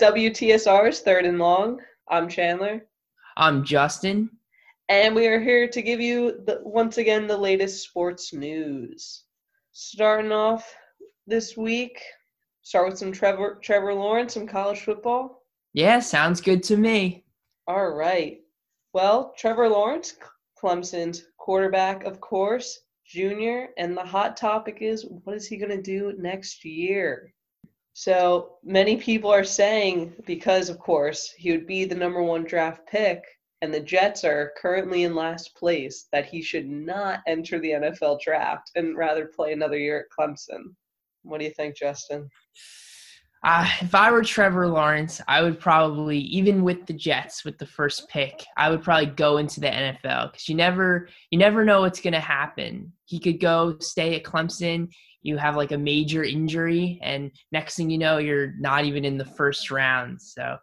WTSR's Third and Long. I'm Chandler. I'm Justin. And we are here to give you the, once again the latest sports news. Starting off this week, start with some Trevor Trevor Lawrence, some college football. Yeah, sounds good to me. All right. Well, Trevor Lawrence, Clemson's quarterback, of course, junior, and the hot topic is what is he going to do next year? So many people are saying because, of course, he would be the number one draft pick, and the Jets are currently in last place, that he should not enter the NFL draft and rather play another year at Clemson. What do you think, Justin? Uh, if I were Trevor Lawrence, I would probably, even with the Jets, with the first pick, I would probably go into the NFL because you never, you never know what's going to happen. He could go stay at Clemson. You have like a major injury, and next thing you know, you're not even in the first round. So,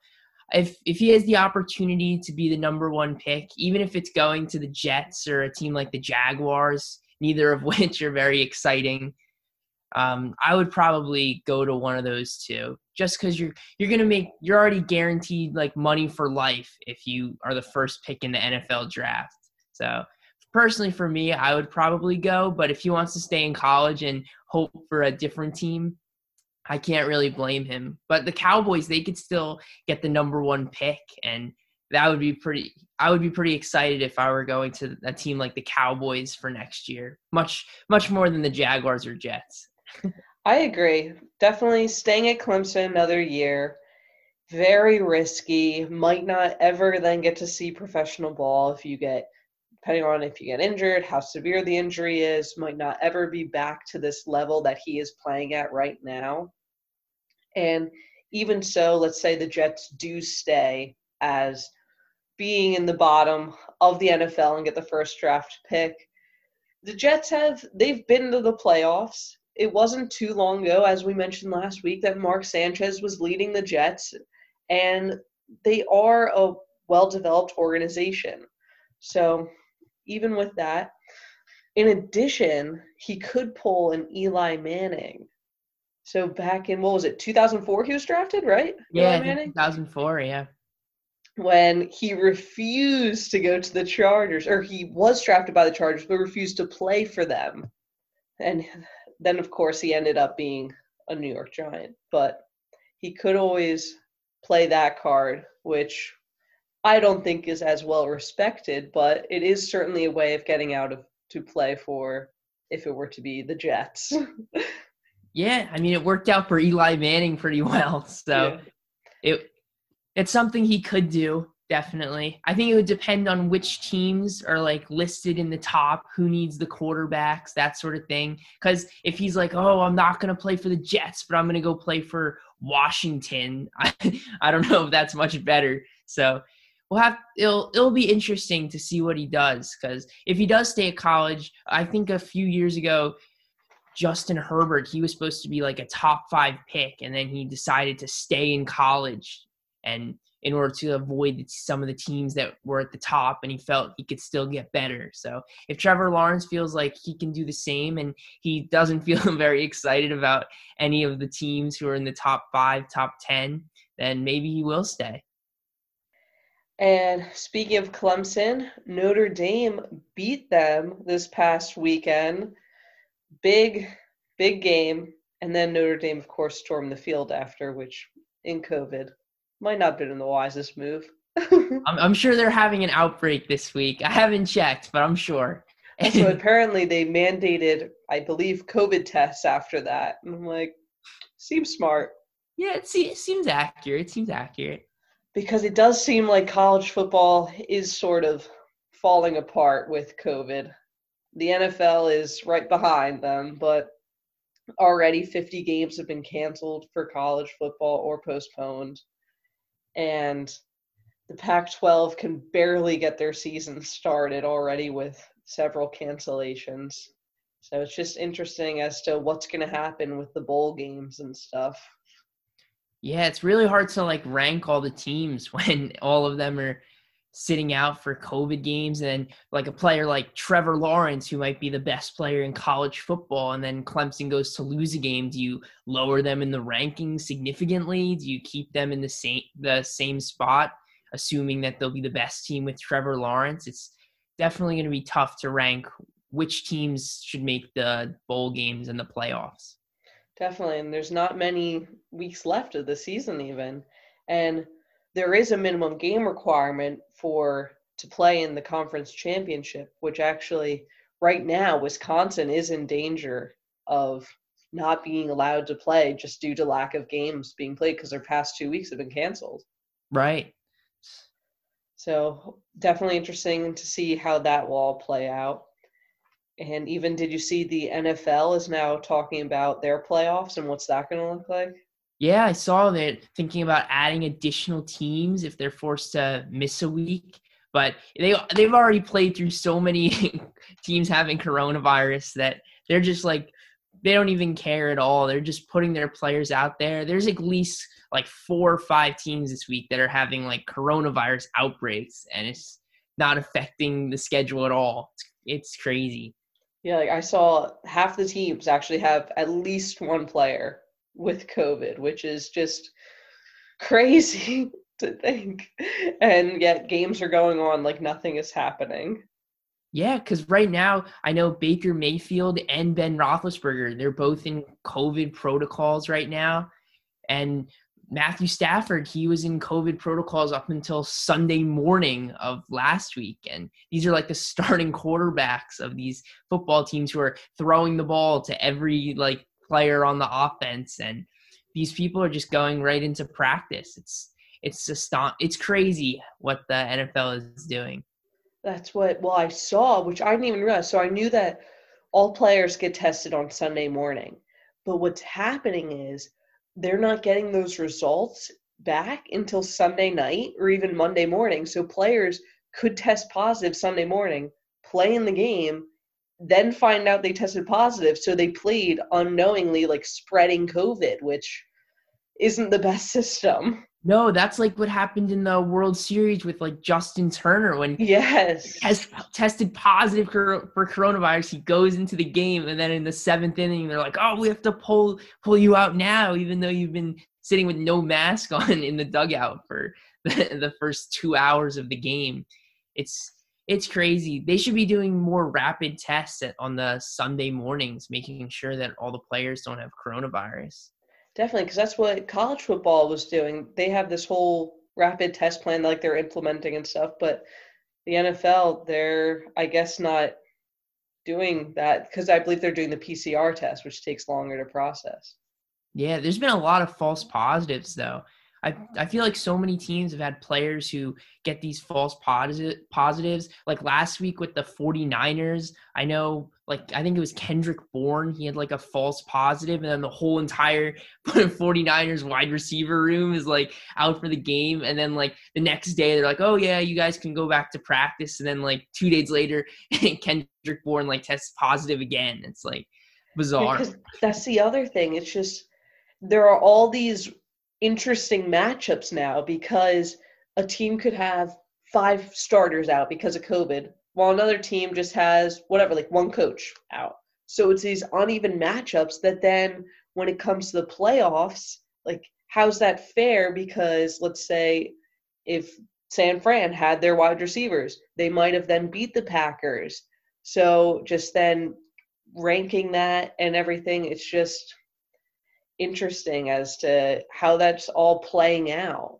if if he has the opportunity to be the number one pick, even if it's going to the Jets or a team like the Jaguars, neither of which are very exciting um, I would probably go to one of those two, just because you're you're gonna make you're already guaranteed like money for life if you are the first pick in the NFL draft. So personally, for me, I would probably go. But if he wants to stay in college and hope for a different team, I can't really blame him. But the Cowboys, they could still get the number one pick, and that would be pretty. I would be pretty excited if I were going to a team like the Cowboys for next year, much much more than the Jaguars or Jets. I agree. Definitely staying at Clemson another year. Very risky. Might not ever then get to see professional ball if you get, depending on if you get injured, how severe the injury is, might not ever be back to this level that he is playing at right now. And even so, let's say the Jets do stay as being in the bottom of the NFL and get the first draft pick. The Jets have, they've been to the playoffs it wasn't too long ago, as we mentioned last week, that Mark Sanchez was leading the Jets, and they are a well developed organization. So, even with that, in addition, he could pull an Eli Manning. So, back in what was it, 2004, he was drafted, right? Yeah, 2004, yeah. When he refused to go to the Chargers, or he was drafted by the Chargers, but refused to play for them. And then of course he ended up being a New York Giant, but he could always play that card, which I don't think is as well respected, but it is certainly a way of getting out of to play for if it were to be the Jets. yeah, I mean it worked out for Eli Manning pretty well, so yeah. it it's something he could do definitely. I think it would depend on which teams are like listed in the top, who needs the quarterbacks, that sort of thing. Because if he's like, oh, I'm not going to play for the Jets, but I'm going to go play for Washington, I, don't know if that's much better. So we'll have it'll it'll be interesting to see what he does. Because if he does stay at college, I think a few years ago. Justin Herbert, he was supposed to be like a top five pick, and then he decided to stay in college. And in order to avoid some of the teams that were at the top and he felt he could still get better. So if Trevor Lawrence feels like he can do the same and he doesn't feel very excited about any of the teams who are in the top five, top 10, then maybe he will stay. And speaking of Clemson, Notre Dame beat them this past weekend. Big, big game. And then Notre Dame, of course, stormed the field after, which in COVID might not have been the wisest move. I'm, I'm, sure they're having an outbreak this week. I haven't checked, but I'm sure. so apparently they mandated, I believe, COVID tests after that. And I'm like, seems smart. Yeah, it, se- it seems accurate. It seems accurate. Because it does seem like college football is sort of falling apart with COVID. The NFL is right behind them, but already 50 games have been canceled for college football or postponed and the Pac 12 can barely get their season started already with several cancellations. So it's just interesting as to what's going to happen with the bowl games and stuff. Yeah, it's really hard to like rank all the teams when all of them are sitting out for COVID games, and like a player like Trevor Lawrence, who might be the best player in college football, and then Clemson goes to lose a game, do you lower them in the rankings significantly? Do you keep them in the same the same spot, assuming that they'll be the best team with Trevor Lawrence? It's definitely going to be tough to rank which teams should make the bowl games and the playoffs. Definitely, and there's not many weeks left of the season even, and there is a minimum game requirement for to play in the conference championship, which actually right now Wisconsin is in danger of not being allowed to play just due to lack of games being played because their past two weeks have been canceled. Right. So definitely interesting to see how that will all play out. And even did you see the NFL is now talking about their playoffs and what's that going to look like? Yeah, I saw that thinking about adding additional teams if they're forced to miss a week. But they they've already played through so many teams having coronavirus that they're just like they don't even care at all. They're just putting their players out there. There's at least like four or five teams this week that are having like coronavirus outbreaks and it's not affecting the schedule at all. It's, it's crazy. Yeah, like I saw half the teams actually have at least one player with COVID, which is just crazy to think. And yet games are going on like nothing is happening. Yeah, because right now I know Baker Mayfield and Ben Roethlisberger, they're both in COVID protocols right now. And Matthew Stafford, he was in COVID protocols up until Sunday morning of last week. And these are like the starting quarterbacks of these football teams who are throwing the ball to every like player on the offense. And these people are just going right into practice. It's it's just it's crazy what the NFL is doing. That's what well I saw, which I didn't even realize. So I knew that all players get tested on Sunday morning. But what's happening is they're not getting those results back until Sunday night or even Monday morning. So players could test positive Sunday morning, play in the game, then find out they tested positive. So they played unknowingly, like spreading COVID, which isn't the best system. No, that's like what happened in the World Series with like Justin Turner when yes has tested positive for, for coronavirus. He goes into the game, and then in the seventh inning, they're like, "Oh, we have to pull pull you out now, even though you've been sitting with no mask on in the dugout for the, the first two hours of the game." It's it's crazy. They should be doing more rapid tests on the Sunday mornings, making sure that all the players don't have coronavirus. Definitely, because that's what college football was doing. They have this whole rapid test plan like they're implementing and stuff, but the NFL, they're I guess not doing that because I believe they're doing the PCR test, which takes longer to process. Yeah, there's been a lot of false positives though. I, I feel like so many teams have had players who get these false positive, positives. Like last week with the 49ers, I know, like, I think it was Kendrick Bourne. He had like a false positive, and then the whole entire 49ers wide receiver room is like out for the game. And then, like, the next day, they're like, oh, yeah, you guys can go back to practice. And then, like, two days later, Kendrick Bourne, like, tests positive again. It's like bizarre. Because that's the other thing. It's just, there are all these interesting matchups now because a team could have five starters out because of COVID, while another team just has whatever, like one coach out. So it's these uneven matchups that then, when it comes to the playoffs, like, how's that fair? Because let's say if San Fran had their wide receivers, they might have then beat the Packers. So just then ranking that and everything, it's just interesting as to how that's all playing out.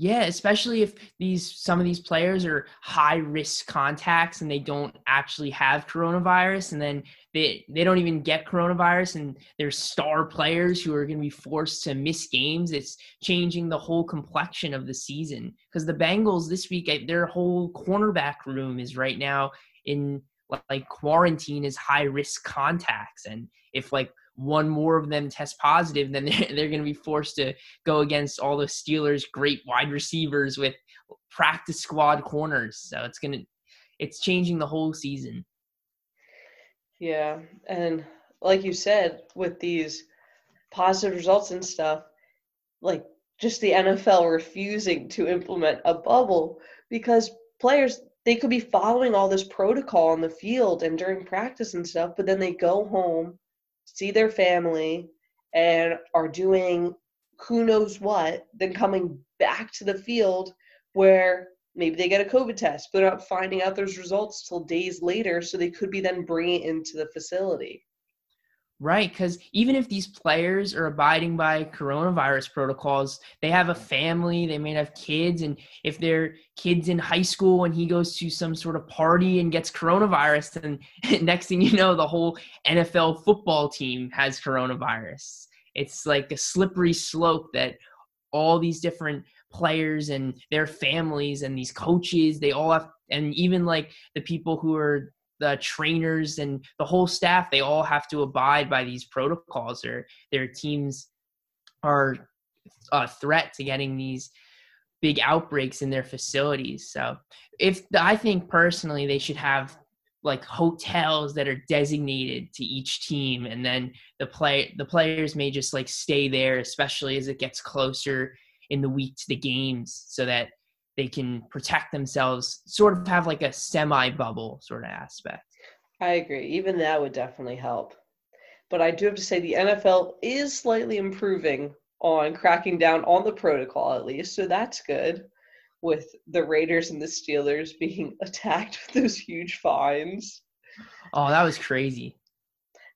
Yeah, especially if these some of these players are high risk contacts and they don't actually have coronavirus and then they they don't even get coronavirus and they're star players who are going to be forced to miss games. It's changing the whole complexion of the season because the Bengals this week their whole cornerback room is right now in like quarantine is high risk contacts and if like one more of them test positive, then they're, they're going to be forced to go against all the Steelers' great wide receivers with practice squad corners. So it's going to, it's changing the whole season. Yeah. And like you said, with these positive results and stuff, like just the NFL refusing to implement a bubble because players they could be following all this protocol on the field and during practice and stuff, but then they go home, see their family, and are doing who knows what, then coming back to the field where maybe they get a COVID test, but not finding out those results till days later, so they could be then bringing it into the facility. Right, because even if these players are abiding by coronavirus protocols, they have a family, they may have kids, and if their kid's in high school and he goes to some sort of party and gets coronavirus, then next thing you know, the whole NFL football team has coronavirus. It's like a slippery slope that all these different players and their families and these coaches, they all have, and even like the people who are the trainers and the whole staff they all have to abide by these protocols. Or their teams are a threat to getting these big outbreaks in their facilities. So if i think personally they should have like hotels that are designated to each team and then the play the players may just like stay there especially as it gets closer in the week to the games so that they can protect themselves, sort of have like a semi bubble sort of aspect. I agree. Even that would definitely help. But I do have to say the NFL is slightly improving on cracking down on the protocol at least, so that's good. With the Raiders and the Steelers being attacked with those huge fines. Oh, that was crazy.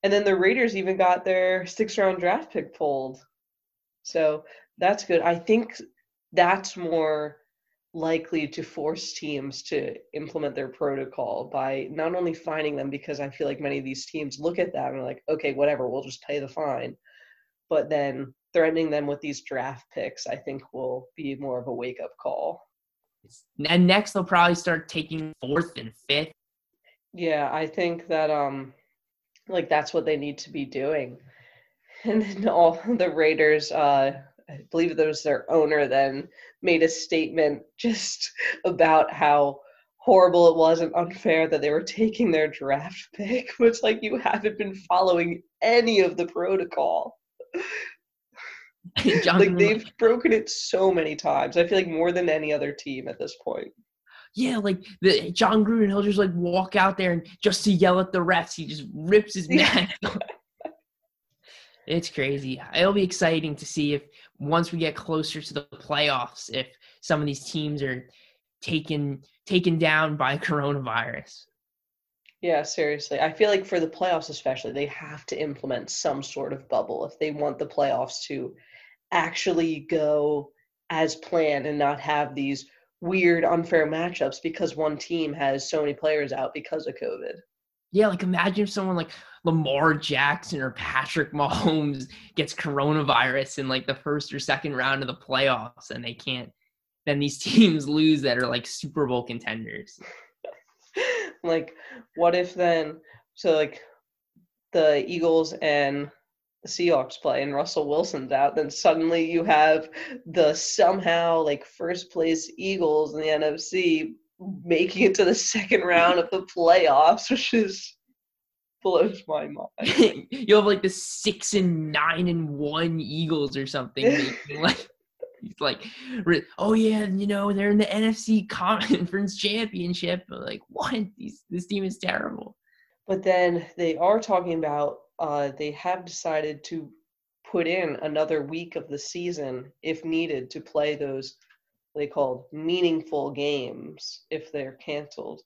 And then the Raiders even got their six round draft pick pulled. So that's good. I think that's more likely to force teams to implement their protocol by not only fining them because I feel like many of these teams look at that and are like, okay, whatever, we'll just pay the fine, but then threatening them with these draft picks, I think will be more of a wake up call. And next, they'll probably start taking fourth and fifth. Yeah, I think that um, like that's what they need to be doing. And then all the Raiders, uh, I believe there was their owner then made a statement just about how horrible it was and unfair that they were taking their draft pick, which like you haven't been following any of the protocol. like they've broken it so many times. I feel like more than any other team at this point. Yeah, like the Jon Gruden, he'll just like walk out there and just to yell at the refs, he just rips his neck. it's crazy. It'll be exciting to see if once we get closer to the playoffs if some of these teams are taken taken down by coronavirus. Yeah, seriously. I feel like for the playoffs especially, they have to implement some sort of bubble if they want the playoffs to actually go as planned and not have these weird unfair matchups because one team has so many players out because of COVID. Yeah, like imagine if someone like Lamar Jackson or Patrick Mahomes gets coronavirus in like the first or second round of the playoffs and they can't then these teams lose that are like Super Bowl contenders. like what if then so like the Eagles and the Seahawks play and Russell Wilson's out, then suddenly you have the somehow like first place Eagles in the NFC making it to the second round of the playoffs, which is blows my mind. you have like the six and nine and one Eagles or something. like he's like, oh yeah, you know they're in the NFC Conference Championship. But like, what? These, this team is terrible. But then they are talking about uh, they have decided to put in another week of the season if needed to play those they called meaningful games if they're canceled.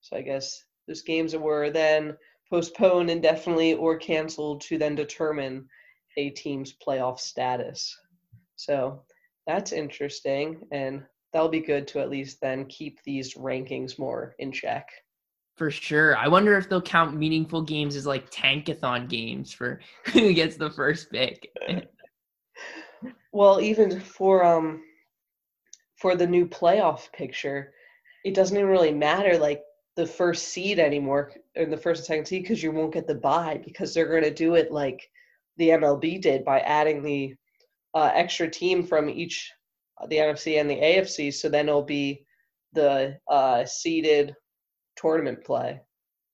So I guess those games were then postponed indefinitely or canceled to then determine a team's playoff status. So that's interesting, and that'll be good to at least then keep these rankings more in check. For sure. I wonder if they'll count meaningful games as like tankathon games for who gets the first pick. well, even for um for the new playoff picture, it doesn't even really matter like the first seed anymore in the first and second seed because you won't get the bye because they're going to do it like the MLB did by adding the uh, extra team from each uh, the NFC and the AFC. So then it'll be the uh, seeded tournament play.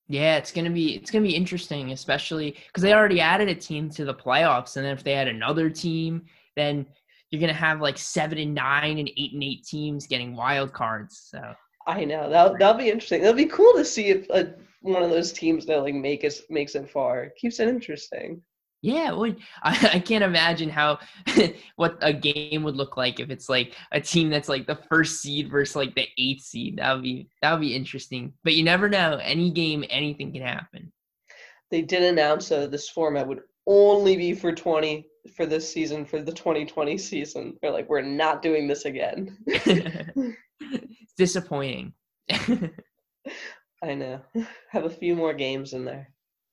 Yeah, it's gonna be it's gonna be interesting, especially because they already added a team to the playoffs, and then if they had another team, then you're gonna have like seven and nine and eight and eight teams getting wild cards. So I know that that'll be interesting. That'll be cool to see if a, one of those teams that like make us makes it far. Keeps it interesting. Yeah, well, I, I can't imagine how what a game would look like if it's like a team that's like the first seed versus like the eighth seed. That would be that would be interesting. But you never know. Any game, anything can happen. They did announce that this format would only be for twenty for this season for the 2020 season. They're like, we're not doing this again. disappointing. I know. Have a few more games in there.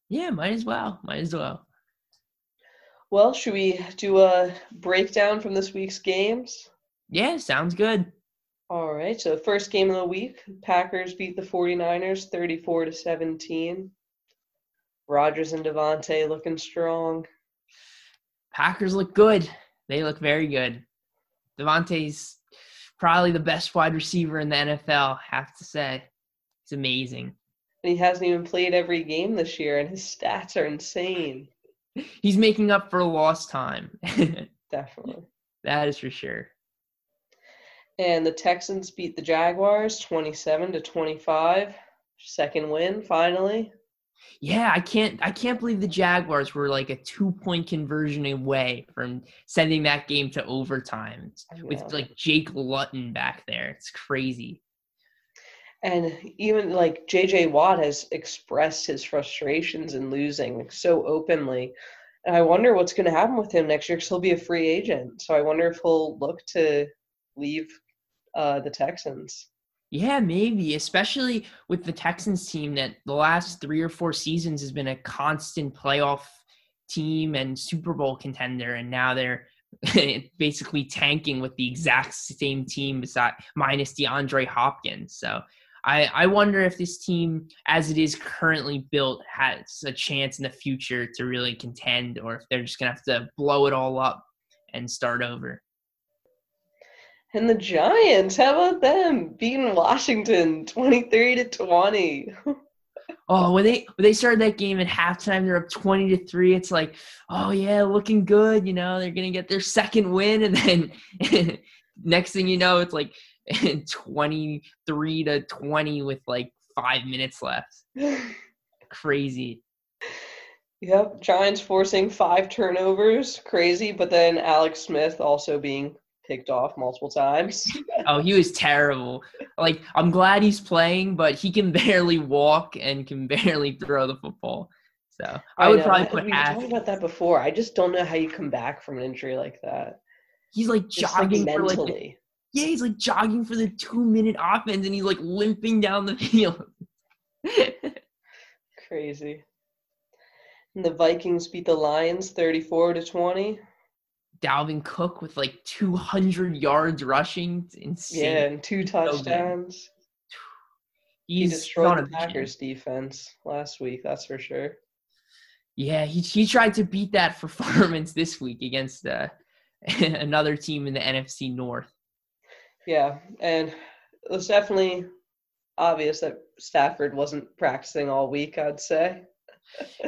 Yeah, might as well. Might as well. Well, should we do a breakdown from this week's games? Yeah, sounds good. All right. So, first game of the week, Packers beat the 49ers 34 to 17. Rodgers and Davante looking strong. Packers look good. They look very good. Davante's probably the best wide receiver in the NFL, have to say. It's amazing. And he hasn't even played every game this year, and his stats are insane. He's making up for lost time. Definitely. That is for sure. And the Texans beat the Jaguars 27 to 25. Second win, finally yeah, I can't I can't believe the Jaguars were like a two point conversion away from sending that game to overtime with like Jake Luton back there. It's crazy. And even like JJ Watt has expressed his frustrations in losing so openly. And I wonder what's going to happen with him next year because he'll be a free agent. So I wonder if he'll look to leave uh, the Texans. Yeah, maybe, especially with the Texans team that the last three or four seasons has been a constant playoff team and Super Bowl contender, and now they're basically tanking with the exact same team beside minus DeAndre Hopkins. So I, I wonder if this team, as it is currently built, has a chance in the future to really contend, or if they're just gonna have to blow it all up and start over. And the Giants, how about them beating Washington 23 to 20? oh, when they when they started that game at halftime, they're up 20 to 3. It's like, oh yeah, looking good, you know, they're gonna get their second win, and then next thing you know, it's like 23 to 20 with like five minutes left. Crazy. Yep, Giants forcing five turnovers, crazy, but then Alex Smith also being picked off multiple times. oh, he was terrible. Like I'm glad he's playing, but he can barely walk and can barely throw the football. So I, I would know. probably put. We talked about that before. I just don't know how you come back from an injury like that. He's like just jogging like mentally. for like. Yeah, he's like jogging for the two minute offense, and he's like limping down the field. Crazy. And the Vikings beat the Lions 34 to 20. Dalvin Cook with like 200 yards rushing. It's insane. Yeah, and two touchdowns. He's he destroyed the Packers defense last week, that's for sure. Yeah, he he tried to beat that performance this week against uh, another team in the NFC North. Yeah, and it was definitely obvious that Stafford wasn't practicing all week, I'd say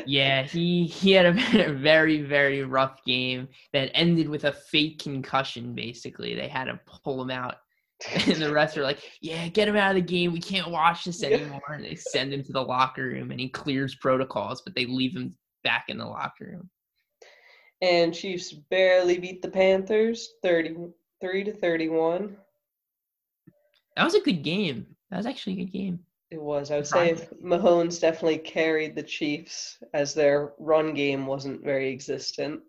yeah, he he had a very very rough game that ended with a fake concussion. Basically, they had to pull him out, and the rest are like, "Yeah, get him out of the game. We can't watch this anymore." And they send him to the locker room, and he clears protocols, but they leave him back in the locker room. And Chiefs barely beat the Panthers, thirty-three to thirty-one. That was a good game. That was actually a good game. It was. I would say Mahomes definitely carried the Chiefs as their run game wasn't very existent.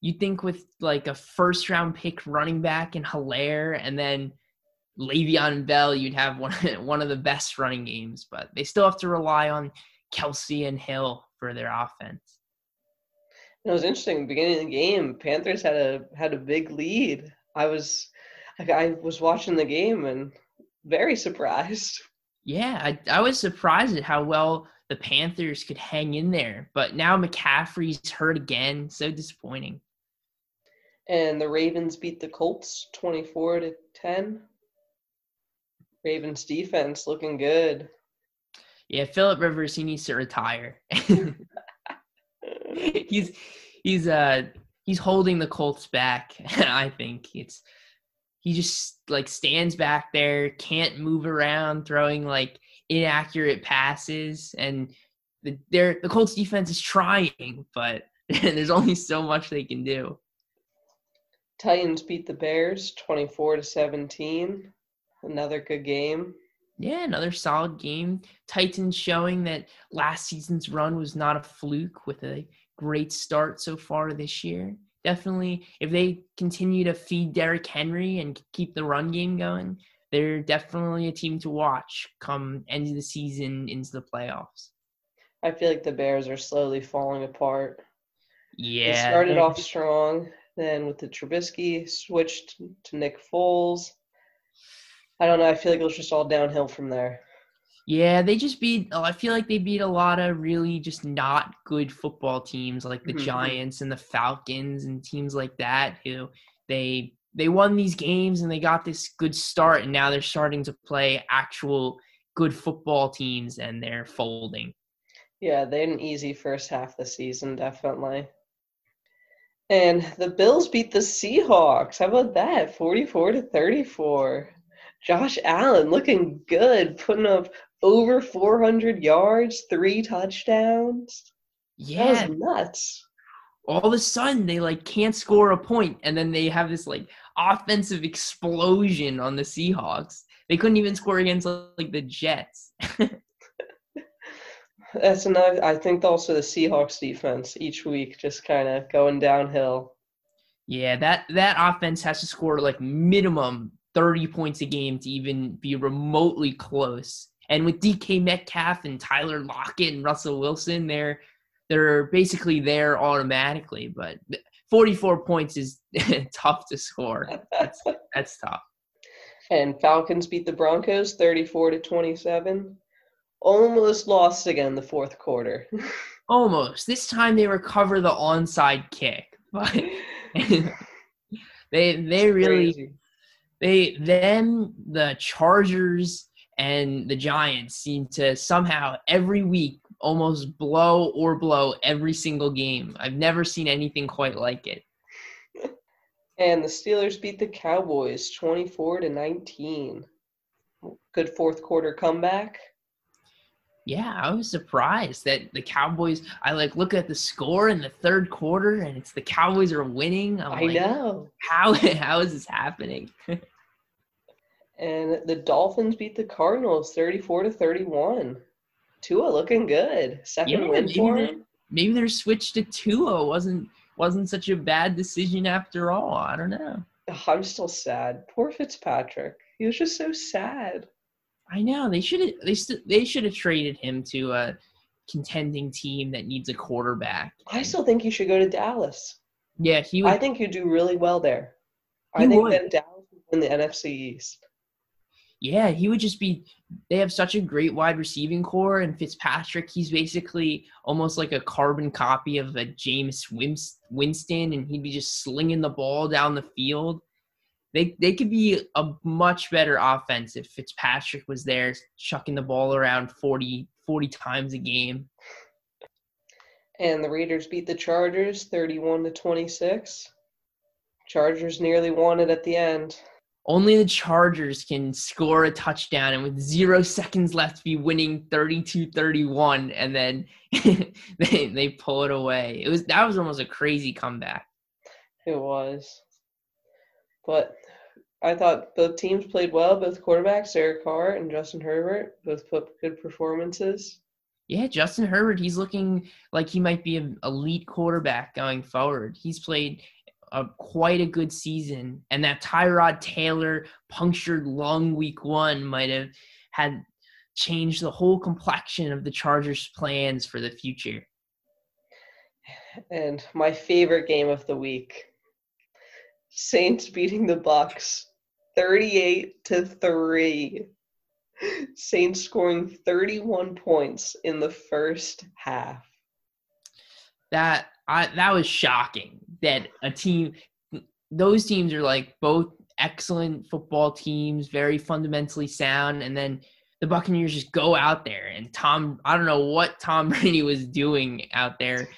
You think with like a first round pick running back in Helaire and then Le'Veon Bell, you'd have one one of the best running games, but they still have to rely on Kelce and Hill for their offense. it was interesting. The beginning of the game, Panthers had a had a big lead. I was I was watching the game and very surprised. Yeah, I, I was surprised at how well the Panthers could hang in there. But now McCaffrey's hurt again. So disappointing. And the Ravens beat the Colts 24 to 10. Ravens defense looking good. Yeah, Philip Rivers, he needs to retire. he's he's uh he's holding the Colts back. I think it's he just like stands back there, can't move around, throwing like inaccurate passes, and the the Colts defense is trying, but there's only so much they can do. Titans beat the Bears 24 to 17. Another good game. Yeah, another solid game. Titans showing that last season's run was not a fluke with a great start so far this year. Definitely, if they continue to feed Derrick Henry and keep the run game going, they're definitely a team to watch come end of the season into the playoffs. I feel like the Bears are slowly falling apart. Yeah. They started off strong, then with the Trubisky switched to Nick Foles. I don't know. I feel like it was just all downhill from there. Yeah, they just beat. Oh, I feel like they beat a lot of really just not good football teams, like the mm-hmm. Giants and the Falcons and teams like that. Who they they won these games and they got this good start, and now they're starting to play actual good football teams, and they're folding. Yeah, they had an easy first half of the season, definitely. And the Bills beat the Seahawks. How about that? 44 to 34. Josh Allen looking good, putting up over 400 yards, three touchdowns. Yeah. That was nuts. All of a sudden, they like can't score a point, and then they have this like offensive explosion on the Seahawks. They couldn't even score against like the Jets. That's another. I think also the Seahawks defense each week just kind of going downhill. Yeah, that that offense has to score like minimum 30 points a game to even be remotely close. And with DK Metcalf and Tyler Lockett and Russell Wilson, they're they're basically there automatically. But 44 points is tough to score. That's that's tough. And Falcons beat the Broncos 34 to 27 almost lost again the fourth quarter. almost. This time they recover the onside kick, but they they really they then the Chargers and the Giants seem to somehow every week almost blow or blow every single game. I've never seen anything quite like it. And the Steelers beat the Cowboys 24 to 19. Good fourth quarter comeback yeah, I was surprised that the Cowboys. I like look at the score in the third quarter, and it's the Cowboys are winning. I'm i like, know how how is this happening? and the Dolphins beat the Cardinals thirty-four to thirty-one. Tua looking good, second yeah, win for him. Maybe their switch to Tua wasn't wasn't such a bad decision after all. I don't know. I'm still sad. Poor Fitzpatrick. He was just so sad. I know they should have they st- they should have traded him to a contending team that needs a quarterback. I still think he should go to Dallas. Yeah, he. Would, I think he'd do really well there. I think would. that Dallas would win the NFC East. Yeah, he would just be. They have such a great wide receiving core, and Fitzpatrick. He's basically almost like a carbon copy of a Jameis Winston, and he'd be just slinging the ball down the field they they could be a much better offense if Fitzpatrick was there chucking the ball around 40, 40 times a game. And the Raiders beat the Chargers 31 to 26. Chargers nearly won it at the end. Only the Chargers can score a touchdown and with 0 seconds left be winning 32-31 and then they they pull it away. It was that was almost a crazy comeback. It was. But I thought both teams played well. Both quarterbacks, Derek Carr and Justin Herbert, both put good performances. Yeah, Justin Herbert, he's looking like he might be an elite quarterback going forward. He's played a, quite a good season, and that Tyrod Taylor punctured lung week one might have had changed the whole complexion of the Chargers' plans for the future. And my favorite game of the week Saints beating the Bucks 38 to 3. Saints scoring 31 points in the first half. That I that was shocking that a team those teams are like both excellent football teams, very fundamentally sound and then the Buccaneers just go out there and Tom I don't know what Tom Brady was doing out there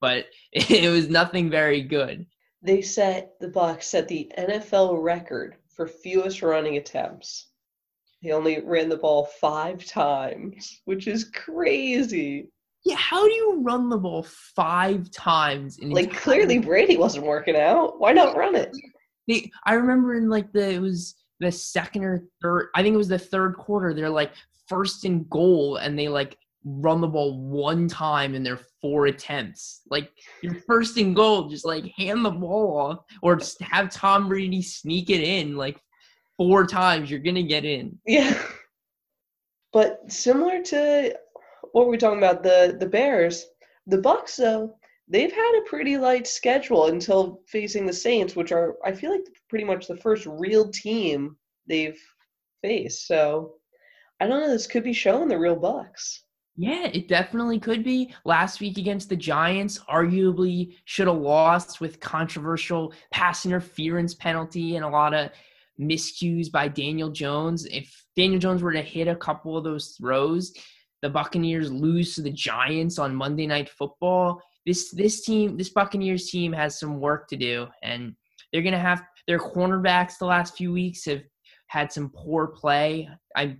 but it was nothing very good. They set the Bucs set the NFL record for fewest running attempts. They only ran the ball five times, which is crazy. Yeah, how do you run the ball five times? In like clearly Brady wasn't working out. Why not run it? They, I remember in like the it was the second or third. I think it was the third quarter. They're like first and goal, and they like run the ball one time in their four attempts. Like your first and goal, just like hand the ball off, or just have Tom Brady sneak it in like four times. You're gonna get in. Yeah. But similar to what were we talking about? The the Bears, the Bucks though, they've had a pretty light schedule until facing the Saints, which are I feel like pretty much the first real team they've faced. So I don't know. This could be showing the real Bucks. Yeah, it definitely could be. Last week against the Giants, arguably should have lost with controversial pass interference penalty and a lot of miscues by Daniel Jones. If Daniel Jones were to hit a couple of those throws, the Buccaneers lose to the Giants on Monday Night Football. This this team, this Buccaneers team has some work to do, and they're gonna have their cornerbacks the last few weeks have had some poor play. I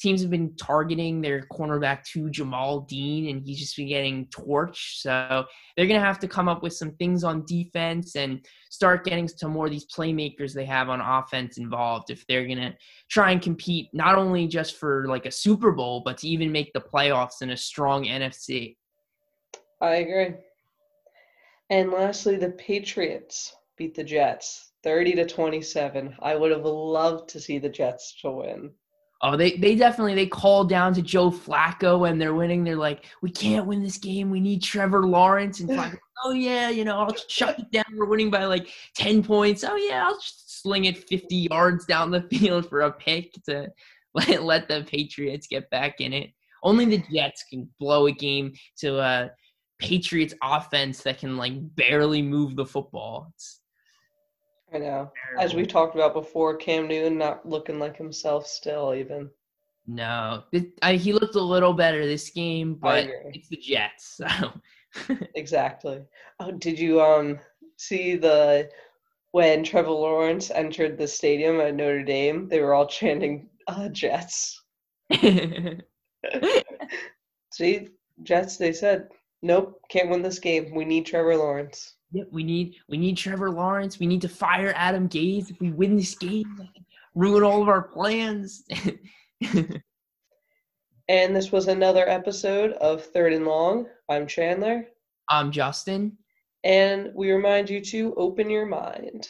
teams have been targeting their cornerback to Jamel Dean, and he's just been getting torched. So they're going to have to come up with some things on defense and start getting to more of these playmakers they have on offense involved if they're going to try and compete not only just for like a Super Bowl, but to even make the playoffs in a strong NFC. I agree. And lastly, the Patriots beat the Jets 30 to 27. I would have loved to see the Jets to win. Oh, they they definitely they call down to Joe Flacco when they're winning. They're like, we can't win this game. We need Trevor Lawrence and Flacco. oh yeah, you know, I'll shut it down. We're winning by like ten points. Oh yeah, I'll just sling it fifty yards down the field for a pick to let let the Patriots get back in it. Only the Jets can blow a game to a Patriots offense that can like barely move the football. It's, I know. As we talked about before, Cam Newton not looking like himself still, even. No, it, I, he looked a little better this game, but it's the Jets. So. exactly. Oh, did you um see the when Trevor Lawrence entered the stadium at Notre Dame? They were all chanting uh, Jets. see, Jets. They said, "Nope, can't win this game. We need Trevor Lawrence." Yep, we need we need Trevor Lawrence. We need to fire Adam Gase. If we win this game, ruin all of our plans. and this was another episode of Third and Long. I'm Chandler. I'm Justin. And we remind you to open your mind.